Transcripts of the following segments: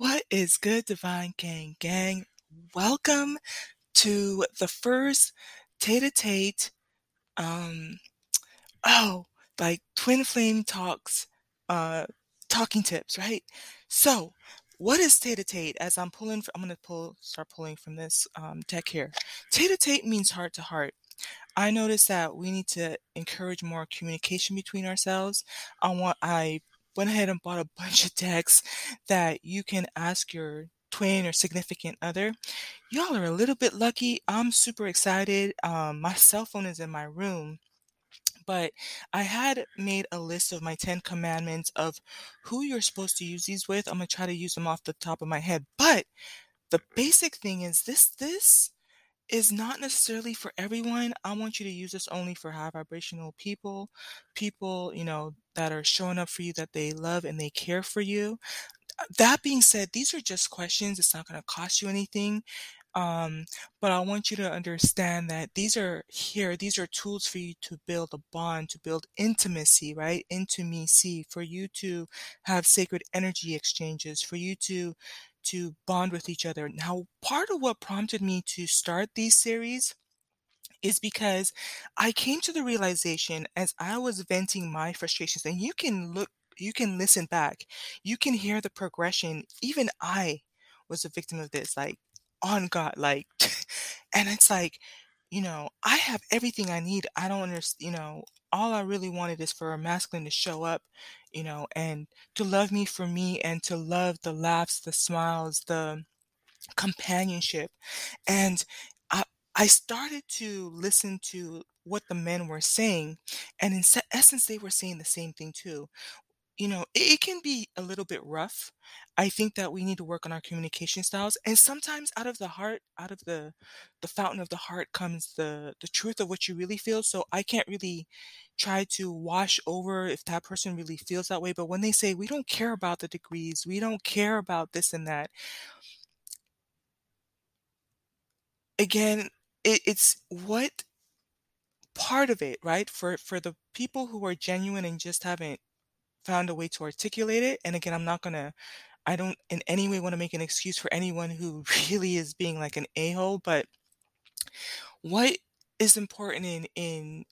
What is good, Divine Gang Gang? Welcome to the first Tate Tate, um, oh, like Twin Flame Talks, uh, talking tips, right? So, what is Tate Tate? As I'm pulling, I'm going to pull, start pulling from this um, deck here. Tate Tate means heart to heart. I noticed that we need to encourage more communication between ourselves. I want, I went ahead and bought a bunch of decks that you can ask your twin or significant other. Y'all are a little bit lucky. I'm super excited. Um, my cell phone is in my room. But I had made a list of my 10 commandments of who you're supposed to use these with. I'm going to try to use them off the top of my head. But the basic thing is this this is not necessarily for everyone. I want you to use this only for high vibrational people, people, you know, that are showing up for you that they love and they care for you. Uh, that being said, these are just questions. It's not going to cost you anything. Um, but I want you to understand that these are here, these are tools for you to build a bond, to build intimacy, right? Intimacy, for you to have sacred energy exchanges, for you to to bond with each other. Now, part of what prompted me to start these series is because I came to the realization as I was venting my frustrations, and you can look, you can listen back, you can hear the progression. Even I was a victim of this, like on God, like, and it's like, you know, I have everything I need. I don't understand, you know, all I really wanted is for a masculine to show up, you know, and to love me for me and to love the laughs, the smiles, the companionship. And I, I started to listen to what the men were saying. And in essence, they were saying the same thing too you know, it, it can be a little bit rough. I think that we need to work on our communication styles. And sometimes out of the heart, out of the the fountain of the heart comes the the truth of what you really feel. So I can't really try to wash over if that person really feels that way. But when they say we don't care about the degrees, we don't care about this and that, again, it, it's what part of it, right? For for the people who are genuine and just haven't found a way to articulate it. And again, I'm not gonna, I don't in any way want to make an excuse for anyone who really is being like an a-hole, but what is important in in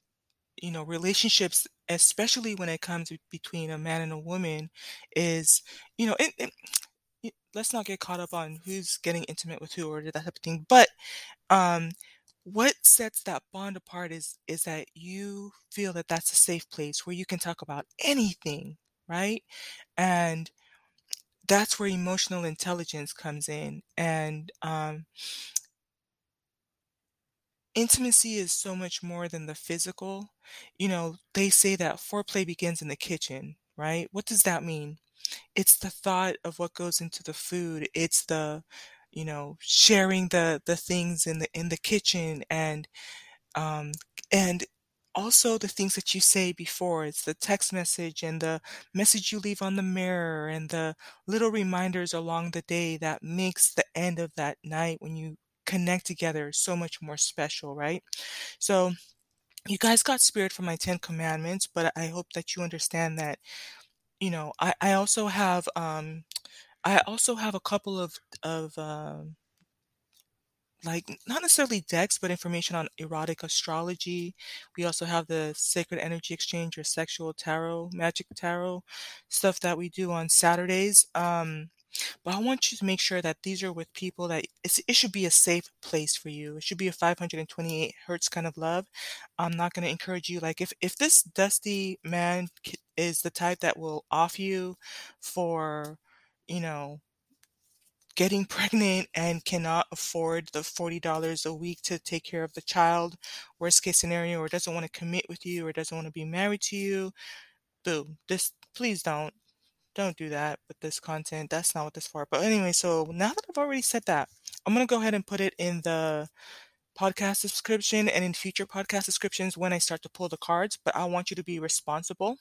you know relationships especially when it comes between a man and a woman is you know it, it, let's not get caught up on who's getting intimate with who or that type of thing but um what sets that bond apart is is that you feel that that's a safe place where you can talk about anything right? And that's where emotional intelligence comes in and um, intimacy is so much more than the physical. You know they say that foreplay begins in the kitchen right? What does that mean? It's the thought of what goes into the food. It's the you know, sharing the the things in the in the kitchen and um, and also the things that you say before. It's the text message and the message you leave on the mirror and the little reminders along the day that makes the end of that night when you connect together so much more special, right? So you guys got spirit from my 10 commandments, but I hope that you understand that, you know, I, I also have um I also have a couple of of um, like not necessarily decks, but information on erotic astrology. We also have the Sacred Energy Exchange or Sexual Tarot, Magic Tarot stuff that we do on Saturdays. Um, but I want you to make sure that these are with people that it should be a safe place for you. It should be a 528 hertz kind of love. I'm not going to encourage you like if if this dusty man is the type that will off you for you know, getting pregnant and cannot afford the $40 a week to take care of the child, worst case scenario, or doesn't want to commit with you or doesn't want to be married to you, boom, this, please don't, don't do that with this content. That's not what this for. But anyway, so now that I've already said that, I'm going to go ahead and put it in the podcast description and in future podcast descriptions when I start to pull the cards, but I want you to be responsible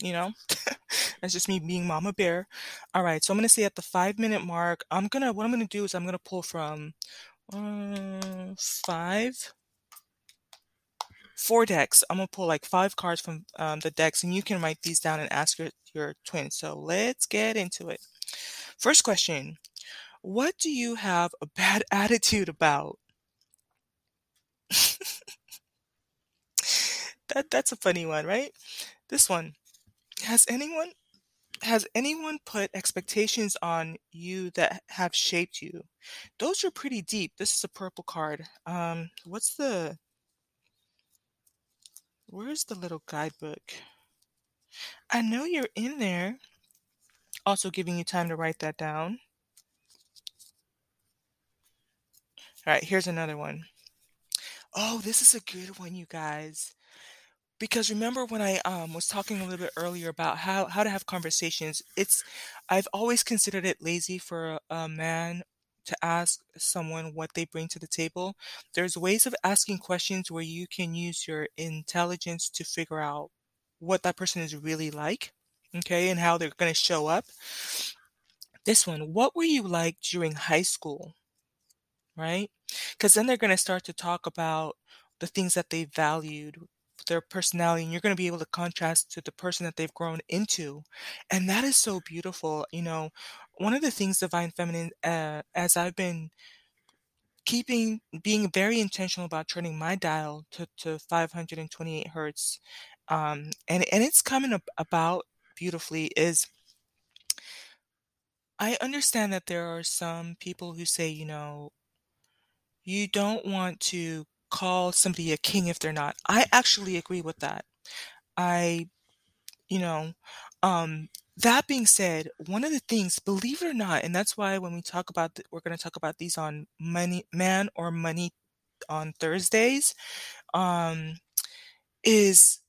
you know that's just me being mama bear. All right so i'm gonna say at the five minute mark. I'm gonna what i'm gonna do is i'm gonna pull from uh, five four decks. I'm gonna pull like five cards from um, the decks and you can write these down and ask your, your twin so let's get into it. First question, what do you have a bad attitude about? That that's a funny one, right? This one, has anyone has anyone put expectations on you that have shaped you? Those are pretty deep. This is a purple card. Um, what's the Where's the little guidebook? I know you're in there. Also giving you time to write that down. All right, here's another one. Oh, this is a good one, you guys. Because remember when I um, was talking a little bit earlier about how, how to have conversations, it's I've always considered it lazy for a, a man to ask someone what they bring to the table. There's ways of asking questions where you can use your intelligence to figure out what that person is really like, okay, and how they're going to show up. This one, what were you like during high school? Right? Because then they're going to start to talk about the things that they valued, their personality, and you're going to be able to contrast to the person that they've grown into. And that is so beautiful. You know, one of the things Divine Feminine, uh, as I've been keeping, being very intentional about turning my dial to, to 528 hertz, um, and, and it's coming ab- about beautifully, is I understand that there are some people who say, you know, you don't want to call somebody a king if they're not. I actually agree with that. I, you know, um, that being said, one of the things, believe it or not, and that's why when we talk about, th- we're going to talk about these on money, man or money on Thursdays, um, is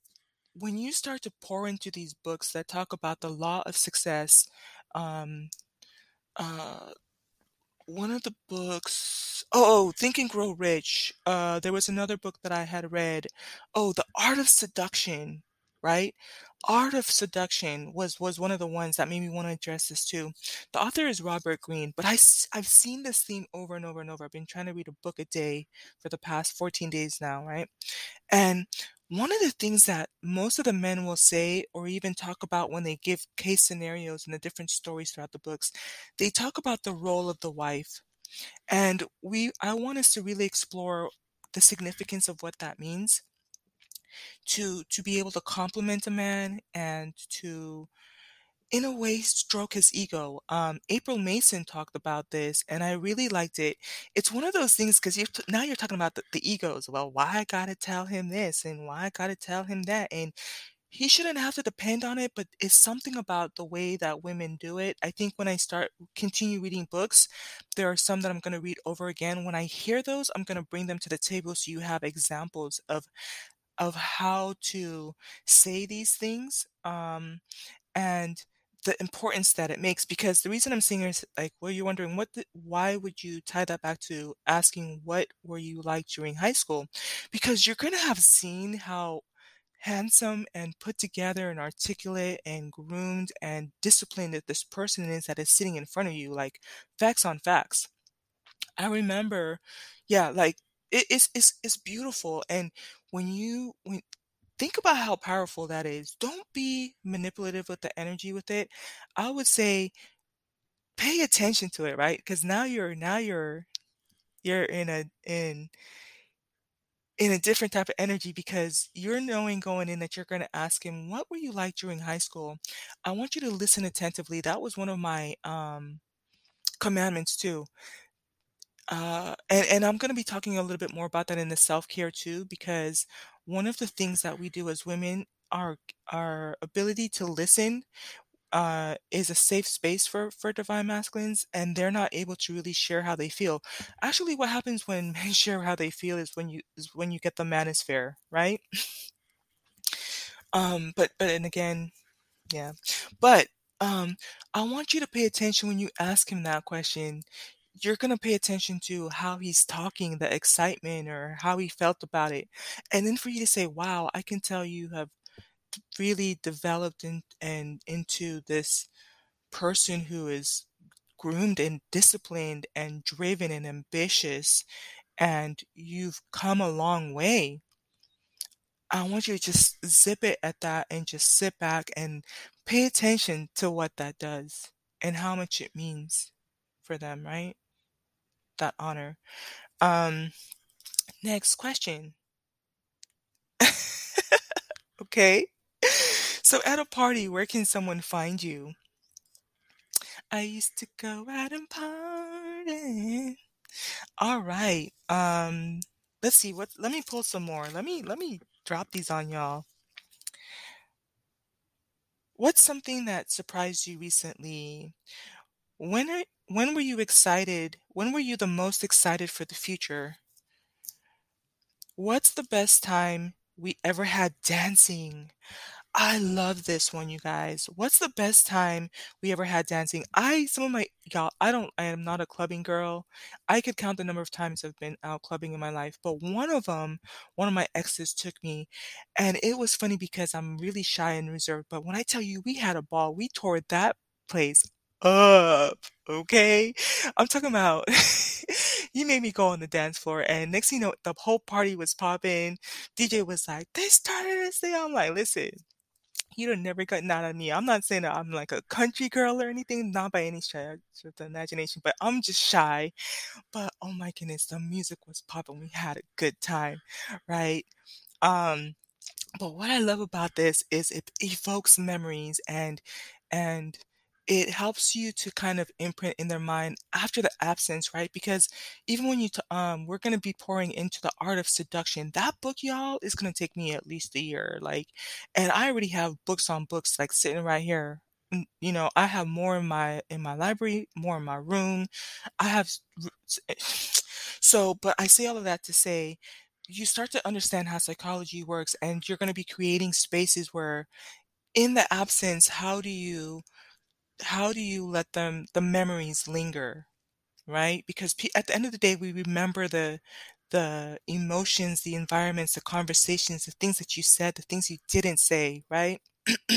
when you start to pour into these books that talk about the law of success, um, uh, one of the books oh, Think and Grow Rich. Uh, there was another book that I had read. Oh, The Art of Seduction, right? Art of Seduction was was one of the ones that made me want to address this too. The author is Robert Greene, but I, i've seen this theme over and over and over. I've been trying to read a book a day for the past 14 days now, right? And one of the things that most of the men will say or even talk about when they give case scenarios and the different stories throughout the books, they talk about the role of the wife. And we I want us to really explore the significance of what that means to to be able to compliment a man and to in a way stroke his ego. Um, April Mason talked about this, and I really liked it. It's one of those things because you t- now you're talking about the, the egos. Well, why I gotta tell him this, and why I gotta tell him that, and he shouldn't have to depend on it. But it's something about the way that women do it. I think when I start continue reading books, there are some that I'm going to read over again. When I hear those, I'm going to bring them to the table so you have examples of of how to say these things. Um, and the importance that it makes because the reason I'm saying is like well you're wondering what the, why would you tie that back to asking what were you like during high school? Because you're going to have seen how handsome and put together and articulate and groomed and disciplined that this person is that is sitting in front of you like facts on facts. I remember yeah like it, it's it's it's beautiful and when you when think about how powerful that is. Don't be manipulative with the energy with it. I would say pay attention to it, right? Because now you're now you're you're in a in in a different type of energy because you're knowing going in that you're going to ask him, "What were you like during high school?" I want you to listen attentively. That was one of my um commandments too. Uh, and, and I'm going to be talking a little bit more about that in the self care too, because one of the things that we do as women, our our ability to listen uh, is a safe space for for divine masculines, and they're not able to really share how they feel. Actually, what happens when men share how they feel is when you is when you get the manosphere, right? Um, but but and again, yeah, but um, I want you to pay attention when you ask him that question. You're gonna pay attention to how he's talking, the excitement, or how he felt about it, and then for you to say, "Wow, I can tell you have really developed in, and into this person who is groomed and disciplined and driven and ambitious and you've come a long way. I want you to just zip it at that and just sit back and pay attention to what that does and how much it means for them, right? That honor. Um, next question. okay. So at a party, where can someone find you? I used to go out and party. All right. Um, let's see what let me pull some more. Let me let me drop these on y'all. What's something that surprised you recently? When are, when were you excited? When were you the most excited for the future? What's the best time we ever had dancing? I love this one, you guys. What's the best time we ever had dancing? I some of my y'all, I don't I am not a clubbing girl. I could count the number of times I've been out clubbing in my life, but one of them, one of my exes took me, and it was funny because I'm really shy and reserved, but when I tell you we had a ball, we tore that place up, okay? I'm talking about he made me go on the dance floor, and next thing you know, the whole party was popping. DJ was like, "They started this thing." I'm like, "Listen." You'd have never gotten out of me. I'm not saying that I'm like a country girl or anything, not by any stretch of the imagination, but I'm just shy. But oh my goodness, the music was popping. We had a good time, right? Um, but what I love about this is it evokes memories and and it helps you to kind of imprint in their mind after the absence, right? Because even when you t- um we're going to be pouring into the art of seduction. That book, y'all, is going to take me at least a year. Like, and I already have books on books like sitting right here. Mm, You know, I have more in my in my library, more in my room. I have s- so, but I say all of that to say you start to understand how psychology works and you're going to be creating spaces where in the absence how do you how do you let them the memories linger right because at the end of the day we remember the the emotions the environments the conversations the things that you said the things you didn't say right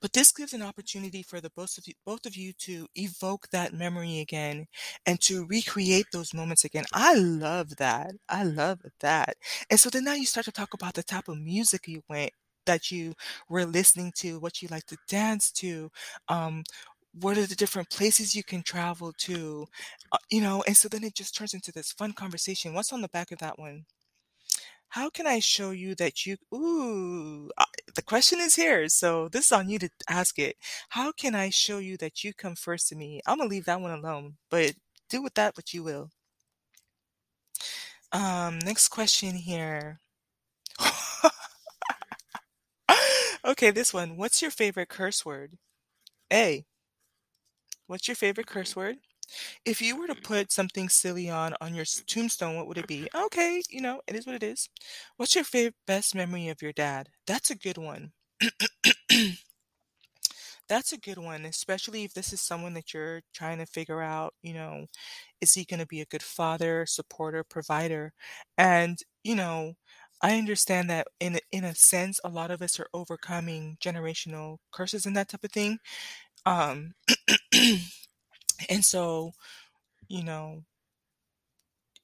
but this gives an opportunity for the both of you, both of you to evoke that memory again and to recreate those moments again. I love that. I love that. And so then now you start to talk about the type of music you went that you were listening to, what you like to dance to, um, what are the different places you can travel to, uh, you know, and so then it just turns into this fun conversation. What's on the back of that one? How can I show you that you ooh, the question is here, so this is on you to ask it. How can I show you that you come first to me? I'm gonna leave that one alone, but do with that what you will. Um, next question here. Okay, this one. What's your favorite curse word? A. What's your favorite curse mm-hmm. word? If you were to mm-hmm. put something silly on on your tombstone, what would it be? Okay, you know, it is what it is. What's your favorite best memory of your dad? That's a good one. That's a good one, especially if this is someone that you're trying to figure out, you know, is he going to be a good father, supporter, provider? And, you know, I understand that in in a sense, a lot of us are overcoming generational curses and that type of thing. Um, and so, you know,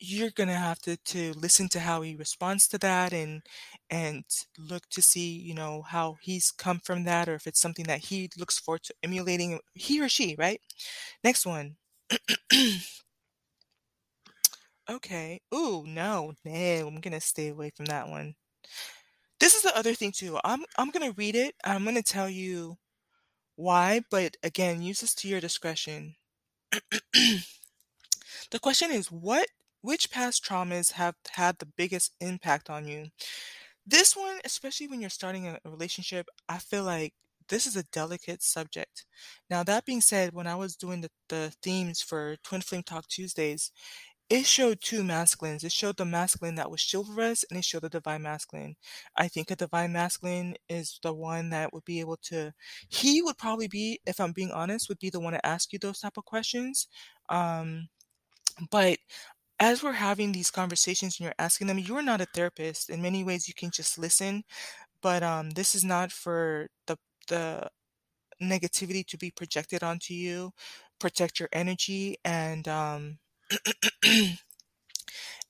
you're gonna have to to listen to how he responds to that and and look to see, you know, how he's come from that or if it's something that he looks forward to emulating, he or she, right? Next one. Okay. Ooh, no, no, I'm gonna stay away from that one. This is the other thing too. I'm I'm gonna read it. I'm gonna tell you why, but again, use this to your discretion. The question is, what which past traumas have had the biggest impact on you? This one, especially when you're starting a relationship, I feel like this is a delicate subject. Now, that being said, when I was doing the, the themes for Twin Flame Talk Tuesdays, it showed two masculines. It showed the masculine that was chivalrous and it showed the divine masculine. I think a divine masculine is the one that would be able to, he would probably be, if I'm being honest, would be the one to ask you those type of questions. Um, but as we're having these conversations and you're asking them, you are not a therapist. In many ways, you can just listen, but um, this is not for the the negativity to be projected onto you. Protect your energy and um,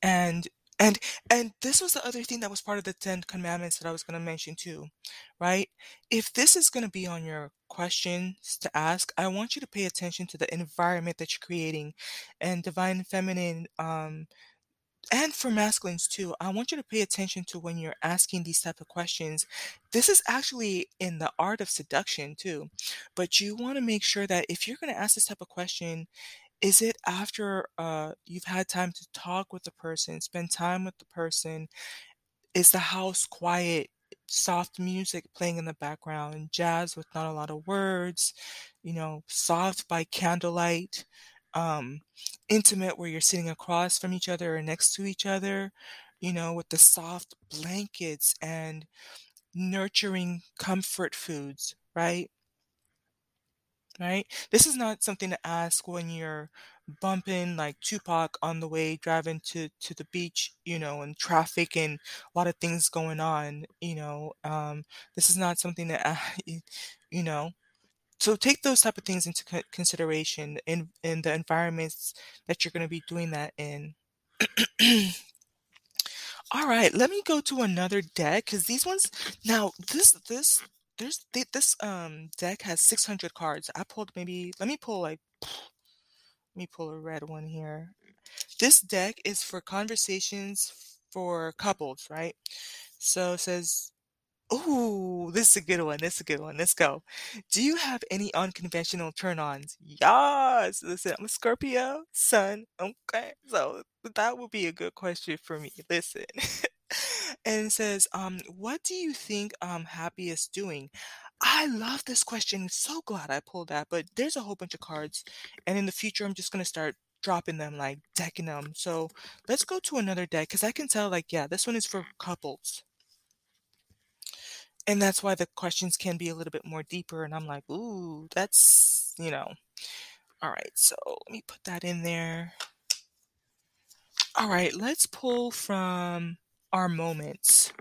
and And and this was the other thing that was part of the Ten Commandments that I was gonna mention too, right? If this is gonna be on your questions to ask, I want you to pay attention to the environment that you're creating. And divine feminine, um, and for masculines too, I want you to pay attention to when you're asking these type of questions. This is actually in the art of seduction too, but you wanna make sure that if you're gonna ask this type of question, is it after, uh, you've had time to talk with the person, spend time with the person? Is the house quiet, soft music playing in the background, jazz with not a lot of words, you know, soft by candlelight, um, intimate where you're sitting across from each other or next to each other, you know, with the soft blankets and nurturing comfort foods, right? Right? This is not something to ask when you're bumping like Tupac on the way driving to to the beach, you know, and traffic and a lot of things going on, you know, um, this is not something that, you know? So take those type of things into consideration in in the environments that you're gonna be doing that in. Alright, let me go to another deck because these ones now this this there's th this, um, deck has 600 cards. I pulled maybe let me pull, like let me pull a red one here. This deck is for conversations for couples, right? So it says Ooh, this is a good one, this is a good one, let's go. Do you have any unconventional turn-ons? Yes! Listen, I'm a Scorpio sun, okay? So that would be a good question for me, listen. And says, um, "What do you think, um, happy is doing?" I love this question, so glad I pulled that, but there's a whole bunch of cards, and in the future, I'm just gonna start dropping them, like, decking them. So let's go to another deck because I can tell, like, yeah, this one is for couples. And that's why the questions can be a little bit more deeper, and I'm like, "Ooh, that's" you know? Alright, so let me put that in there. Alright, let's pull from Our Moments.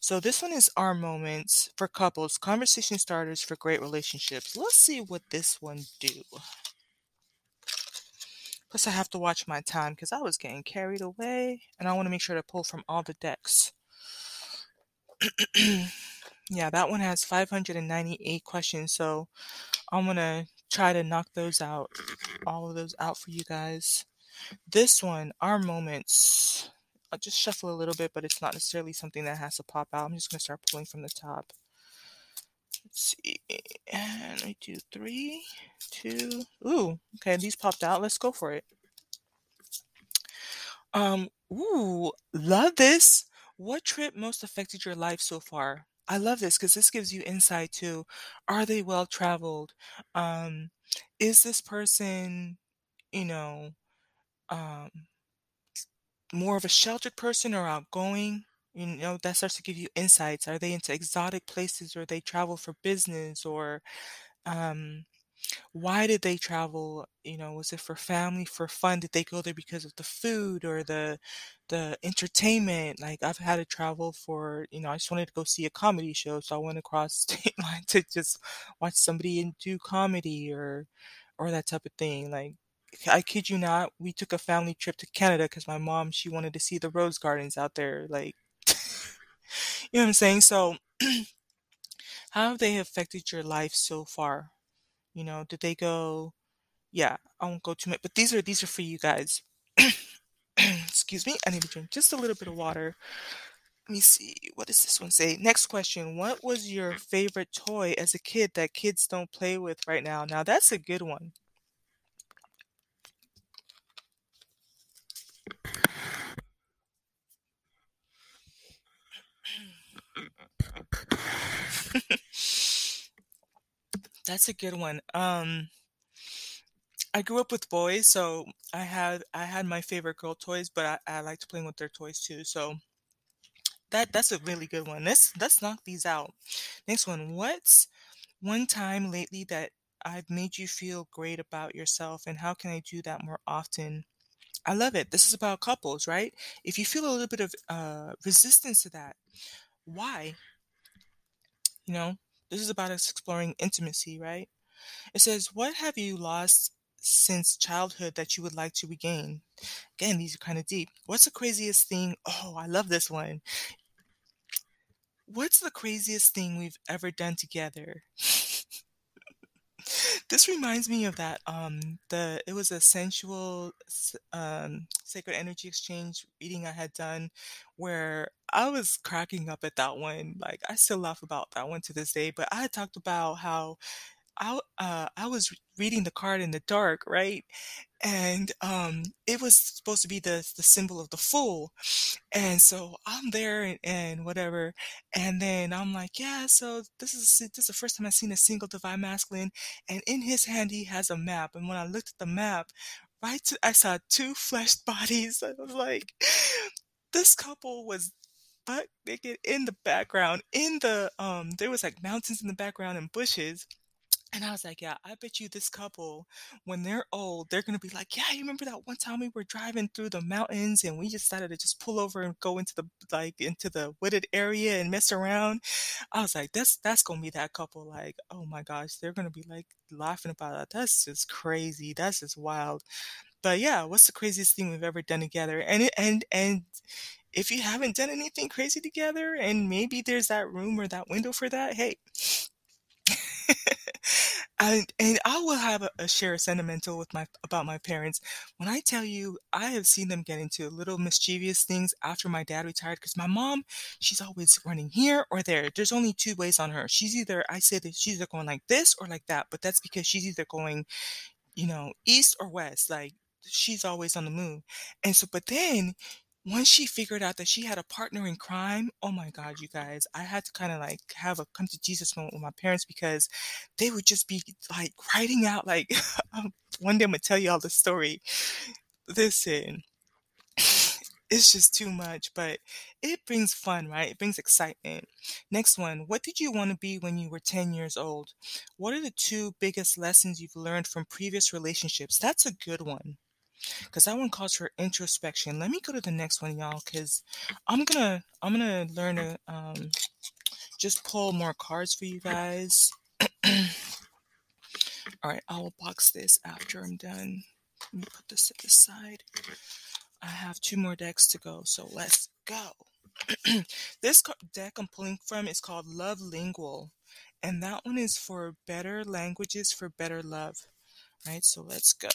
So this one is Our Moments for couples, conversation starters for great relationships. Let's see what this one do. Plus, I have to watch my time because I was getting carried away, and I wanna make sure to pull from all the decks. Yeah, that one has 598 questions, so I'm gonna try to knock those out all of those out for you guys. This one, Our Moments. I'll just shuffle a little bit, but it's not necessarily something that has to pop out. I'm just gonna start pulling from the top. Let's see, and I do 3, 2 Ooh, okay, these popped out, let's go for it. Um, ooh, love this! What trip most affected your life so far? I love this because this gives you insight to, are they well-traveled? Um, is this person, you know, um more of a sheltered person or outgoing? You know, that starts to give you insights. Are they into exotic places or they travel for business or, um, why did they travel? You know, was it for family, for fun? Did they go there because of the food or the the entertainment? Like, I've had to travel for you know, I just wanted to go see a comedy show, so I went across state line to just watch somebody and do comedy or or that type of thing, like, I kid you not, we took a family trip to Canada because my mom, she wanted to see the rose gardens out there, like you know what I'm saying? So how have they affected your life so far? You know, did they go yeah, I won't go too much, but these are these are for you guys. Excuse me, I need to drink just a little bit of water. Let me see, what does this one say? Next question, what was your favorite toy as a kid that kids don't play with right now? Now that's a good one. That's a good one. Um I grew up with boys, so I had I had my favorite girl toys, but I I liked playing with their toys too, so that that's a really good one. Let's let's knock these out. Next one, what's one time lately that I've made you feel great about yourself, and how can I do that more often? I love it. This is about couples, right? If you feel a little bit of, uh, resistance to that, why? You know, this is about exploring intimacy, right? It says, "What have you lost since childhood that you would like to regain? Again, these are kind of deep. What's the craziest thing? Oh, I love this one. What's the craziest thing we've ever done together? This reminds me of that um the it was a sensual um sacred energy exchange reading i had done where i was cracking up at that one like i still laugh about that one to this day but i had talked about how I uh, I was reading the card in the dark, right? And um, it was supposed to be the the symbol of the fool, and so I'm there and, and whatever, and then I'm like, yeah. So this is this is the first time I've seen a single divine masculine, and in his hand he has a map, and when I looked at the map, right, to, I saw two fleshed bodies. I was like, this couple was butt naked in the background in the um there was like mountains in the background and bushes and I was like, yeah, I bet you this couple, when they're old, they're gonna be like, yeah, you remember that one time we were driving through the mountains and we just decided to just pull over and go into the like into the wooded area and mess around. I was like, that's that's gonna be that couple. Like, oh my gosh, they're gonna be like laughing about that. That's just crazy. That's just wild. But yeah, what's the craziest thing we've ever done together? And and and if you haven't done anything crazy together, and maybe there's that room or that window for that, hey. And I will have a, a share sentimental with my about my parents. When I tell you, I have seen them get into little mischievous things after my dad retired. Because my mom, she's always running here or there. There's only two ways on her. She's either I say that she's either going like this or like that, but that's because she's either going, you know, east or west. Like she's always on the move. And so, but then once she figured out that she had a partner in crime, oh my God, you guys, I had to kind of like have a come to Jesus moment with my parents because they would just be like writing out, like, um, one day I'm gonna tell you all the story. Listen, it's just too much, but it brings fun, right? It brings excitement. Next one, what did you want to be when you were 10 years old? What are the two biggest lessons you've learned from previous relationships? That's a good one because that one calls for introspection. Let me go to the next one, y'all, because I'm gonna I'm gonna learn to um, just pull more cards for you guys. All right, I will box this after I'm done. Let me put this to the side. I have two more decks to go, so let's go. this deck I'm pulling from is called Love Lingual, and that one is for better languages for better love. All right, so let's go.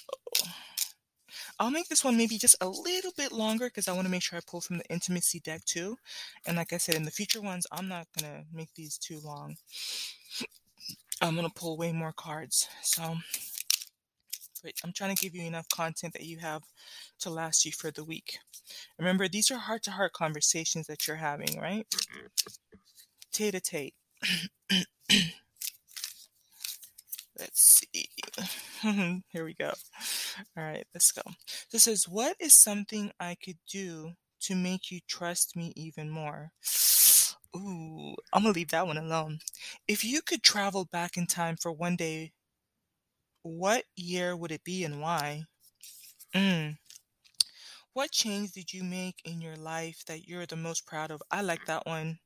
I'll make this one maybe just a little bit longer because I want to make sure I pull from the intimacy deck too. And like I said, in the future ones, I'm not going to make these too long. I'm going to pull way more cards. So wait, I'm trying to give you enough content that you have to last you for the week. Remember, these are heart to heart conversations that you're having, right? Tate to tate. Let's see. Here we go. All right, let's go. This says, What is something I could do to make you trust me even more? Ooh, I'm gonna leave that one alone. If you could travel back in time for one day, what year would it be and why? Mm. What change did you make in your life that you're the most proud of? I like that one.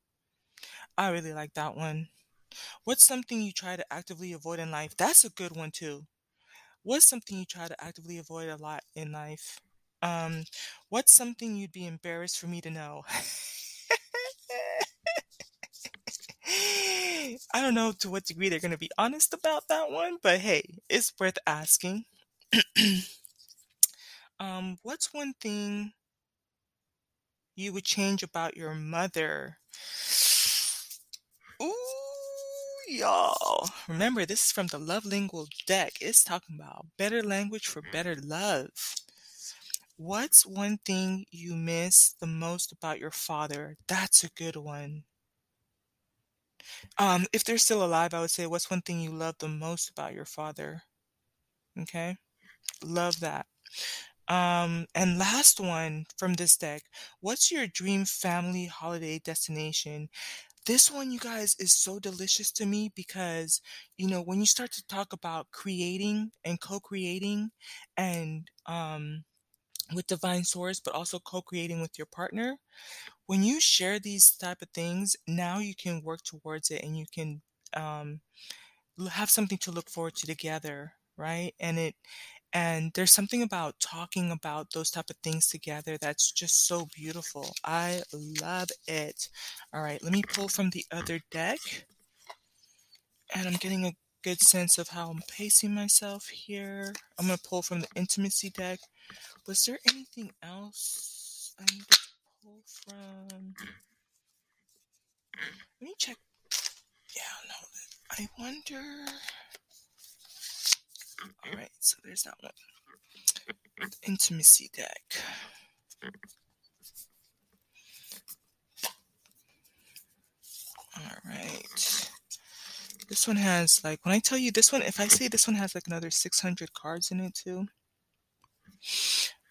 I really like that one. What's something you try to actively avoid in life? That's a good one too. What's something you try to actively avoid a lot in life? Um, what's something you'd be embarrassed for me to know? I don't know to what degree they're going to be honest about that one, but hey, it's worth asking. um, what's one thing you would change about your mother? Ooh, y'all. Remember, this is from the Love Lingual deck. It's talking about better language for better love. What's one thing you miss the most about your father? That's a good one. Um, if they're still alive, I would say, what's one thing you love the most about your father? Okay, love that. Um, and last one from this deck, what's your dream family holiday destination? This one, you guys, is so delicious to me because, you know, when you start to talk about creating and co-creating and um, with divine source, but also co-creating with your partner, when you share these type of things, now you can work towards it and you can um, have something to look forward to together, right? And it and there's something about talking about those type of things together that's just so beautiful. I love it. All right, let me pull from the other deck. And I'm getting a good sense of how I'm pacing myself here. I'm going to pull from the intimacy deck. Was there anything else I need to pull from? Let me check. Yeah, no. I wonder. All right, so there's that one. Intimacy deck. All right. This one has like when I tell you this one, if I say this one has like another 600 cards in it too.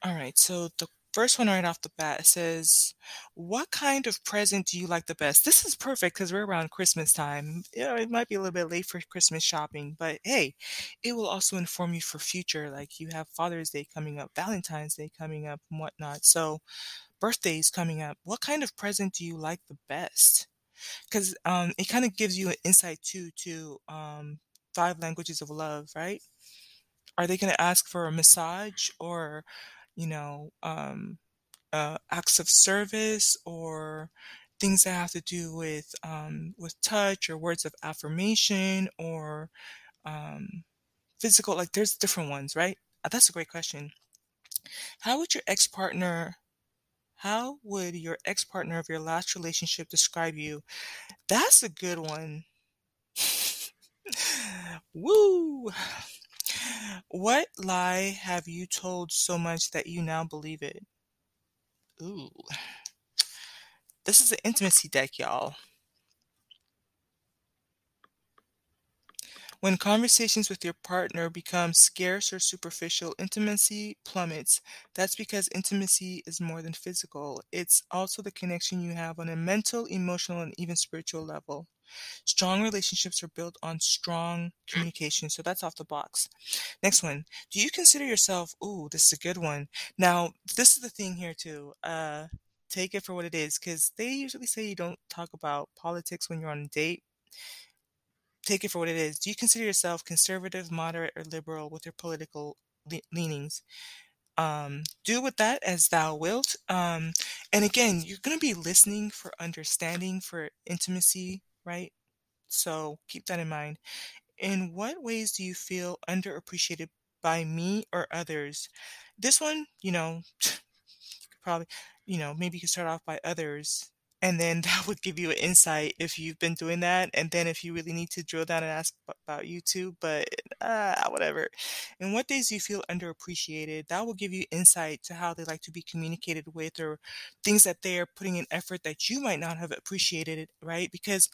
All right, so the First one right off the bat it says, "What kind of present do you like the best?" This is perfect because we're around Christmas time. You know, it might be a little bit late for Christmas shopping, but hey, it will also inform you for future. Like you have Father's Day coming up, Valentine's Day coming up, and whatnot. So, birthdays coming up. What kind of present do you like the best? Because um, it kind of gives you an insight too to um, five languages of love, right? Are they going to ask for a massage or you know, um, uh, acts of service or things that have to do with um, with touch or words of affirmation or um, physical. Like there's different ones, right? Uh, that's a great question. How would your ex partner? How would your ex partner of your last relationship describe you? That's a good one. Woo! What lie have you told so much that you now believe it? Ooh. This is an intimacy deck, y'all. When conversations with your partner become scarce or superficial, intimacy plummets. That's because intimacy is more than physical. It's also the connection you have on a mental, emotional, and even spiritual level. Strong relationships are built on strong communication. So that's off the box. Next one. Do you consider yourself, ooh, this is a good one. Now, this is the thing here too. Uh, take it for what it is because they usually say you don't talk about politics when you're on a date. Take it for what it is. Do you consider yourself conservative, moderate, or liberal with your political le- leanings? Um, do with that as thou wilt. Um, and again, you're going to be listening for understanding, for intimacy, right? So keep that in mind. In what ways do you feel underappreciated by me or others? This one, you know, you could probably, you know, maybe you could start off by others and then that would give you an insight if you've been doing that and then if you really need to drill down and ask about you too but uh, whatever. And what days you feel underappreciated? That will give you insight to how they like to be communicated with or things that they're putting in effort that you might not have appreciated right? Because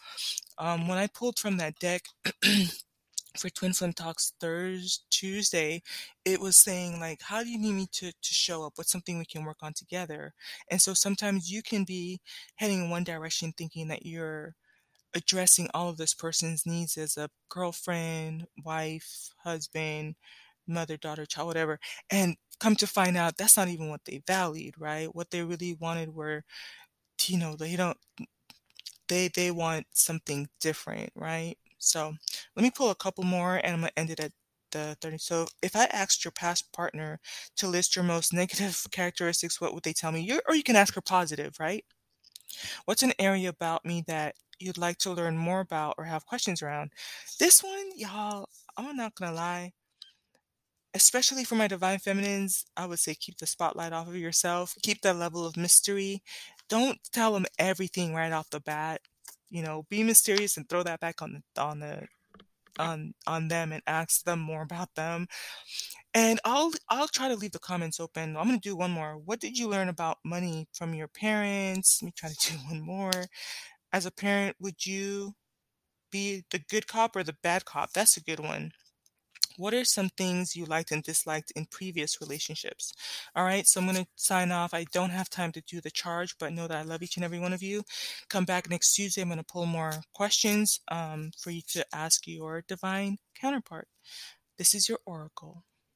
um, when i pulled from that deck for Twin Flame Talks Thursday, Tuesday, it was saying like, how do you need me to, to show up? What's something we can work on together? And so sometimes you can be heading in one direction thinking that you're addressing all of this person's needs as a girlfriend, wife, husband, mother, daughter, child, whatever. And come to find out that's not even what they valued, right? What they really wanted were, you know, they don't, they, they want something different, right? So let me pull a couple more and I'm going to end it at the 30. So if I asked your past partner to list your most negative characteristics, what would they tell me? You're, or you can ask her positive, right? What's an area about me that you'd like to learn more about or have questions around? This one, y'all, I'm not going to lie. Especially for my divine feminines, I would say keep the spotlight off of yourself. Keep that level of mystery. Don't tell them everything right off the bat you know, be mysterious and throw that back on the on the on on them and ask them more about them. And I'll I'll try to leave the comments open. I'm gonna do one more. What did you learn about money from your parents? Let me try to do one more. As a parent, would you be the good cop or the bad cop? That's a good one. What are some things you liked and disliked in previous relationships? All right, so I'm going to sign off. I don't have time to do the charge, but know that I love each and every one of you. Come back next Tuesday. I'm going to pull more questions um, for you to ask your divine counterpart. This is your oracle.